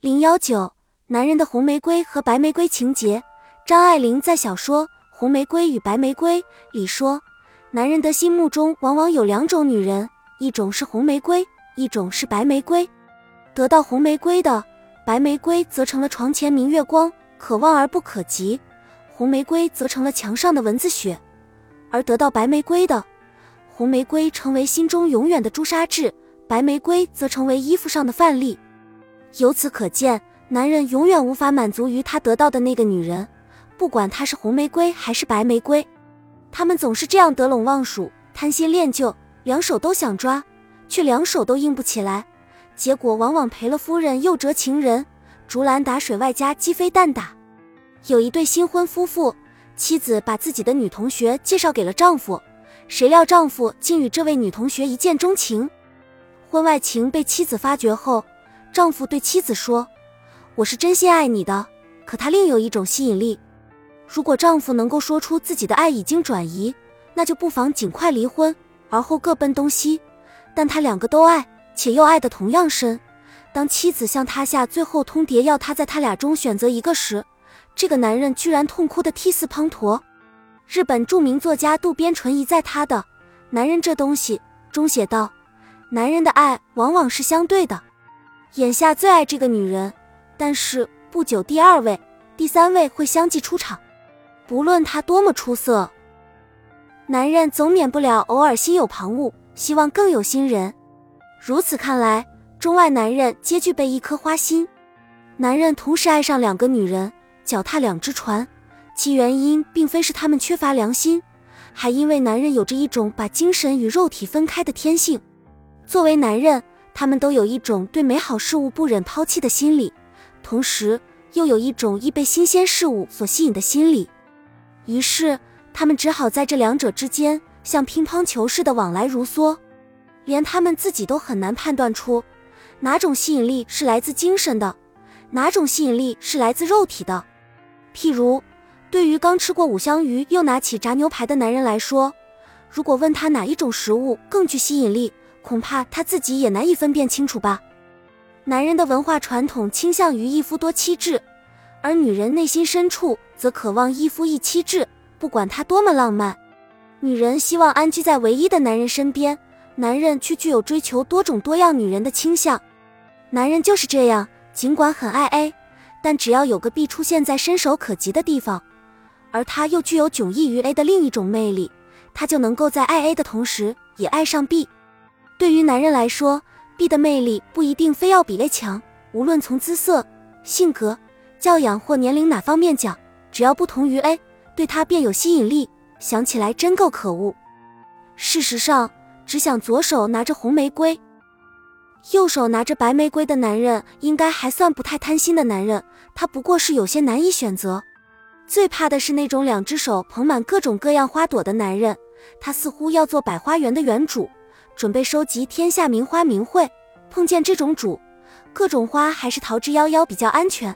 零幺九，男人的红玫瑰和白玫瑰情节。张爱玲在小说《红玫瑰与白玫瑰》里说，男人的心目中往往有两种女人，一种是红玫瑰，一种是白玫瑰。得到红玫瑰的白玫瑰则成了床前明月光，可望而不可及；红玫瑰则成了墙上的蚊子血。而得到白玫瑰的红玫瑰成为心中永远的朱砂痣，白玫瑰则成为衣服上的范例。由此可见，男人永远无法满足于他得到的那个女人，不管她是红玫瑰还是白玫瑰。他们总是这样得陇望蜀，贪新恋旧，两手都想抓，却两手都硬不起来。结果往往赔了夫人又折情人，竹篮打水外加鸡飞蛋打。有一对新婚夫妇，妻子把自己的女同学介绍给了丈夫，谁料丈夫竟与这位女同学一见钟情。婚外情被妻子发觉后。丈夫对妻子说：“我是真心爱你的，可他另有一种吸引力。如果丈夫能够说出自己的爱已经转移，那就不妨尽快离婚，而后各奔东西。但他两个都爱，且又爱得同样深。当妻子向他下最后通牒，要他在他俩中选择一个时，这个男人居然痛哭的涕泗滂沱。日本著名作家渡边淳一在他的《男人这东西》中写道：男人的爱往往是相对的。”眼下最爱这个女人，但是不久第二位、第三位会相继出场，不论她多么出色，男人总免不了偶尔心有旁骛，希望更有新人。如此看来，中外男人皆具备一颗花心。男人同时爱上两个女人，脚踏两只船，其原因并非是他们缺乏良心，还因为男人有着一种把精神与肉体分开的天性。作为男人。他们都有一种对美好事物不忍抛弃的心理，同时又有一种易被新鲜事物所吸引的心理。于是，他们只好在这两者之间像乒乓球似的往来如梭，连他们自己都很难判断出哪种吸引力是来自精神的，哪种吸引力是来自肉体的。譬如，对于刚吃过五香鱼又拿起炸牛排的男人来说，如果问他哪一种食物更具吸引力，恐怕他自己也难以分辨清楚吧。男人的文化传统倾向于一夫多妻制，而女人内心深处则渴望一夫一妻制。不管他多么浪漫，女人希望安居在唯一的男人身边，男人却具有追求多种多样女人的倾向。男人就是这样，尽管很爱 A，但只要有个 B 出现在伸手可及的地方，而他又具有迥异于 A 的另一种魅力，他就能够在爱 A 的同时也爱上 B。对于男人来说，B 的魅力不一定非要比 A 强。无论从姿色、性格、教养或年龄哪方面讲，只要不同于 A，对他便有吸引力。想起来真够可恶。事实上，只想左手拿着红玫瑰，右手拿着白玫瑰的男人，应该还算不太贪心的男人。他不过是有些难以选择。最怕的是那种两只手捧满各种各样花朵的男人，他似乎要做百花园的园主。准备收集天下名花名卉，碰见这种主，各种花还是逃之夭夭比较安全。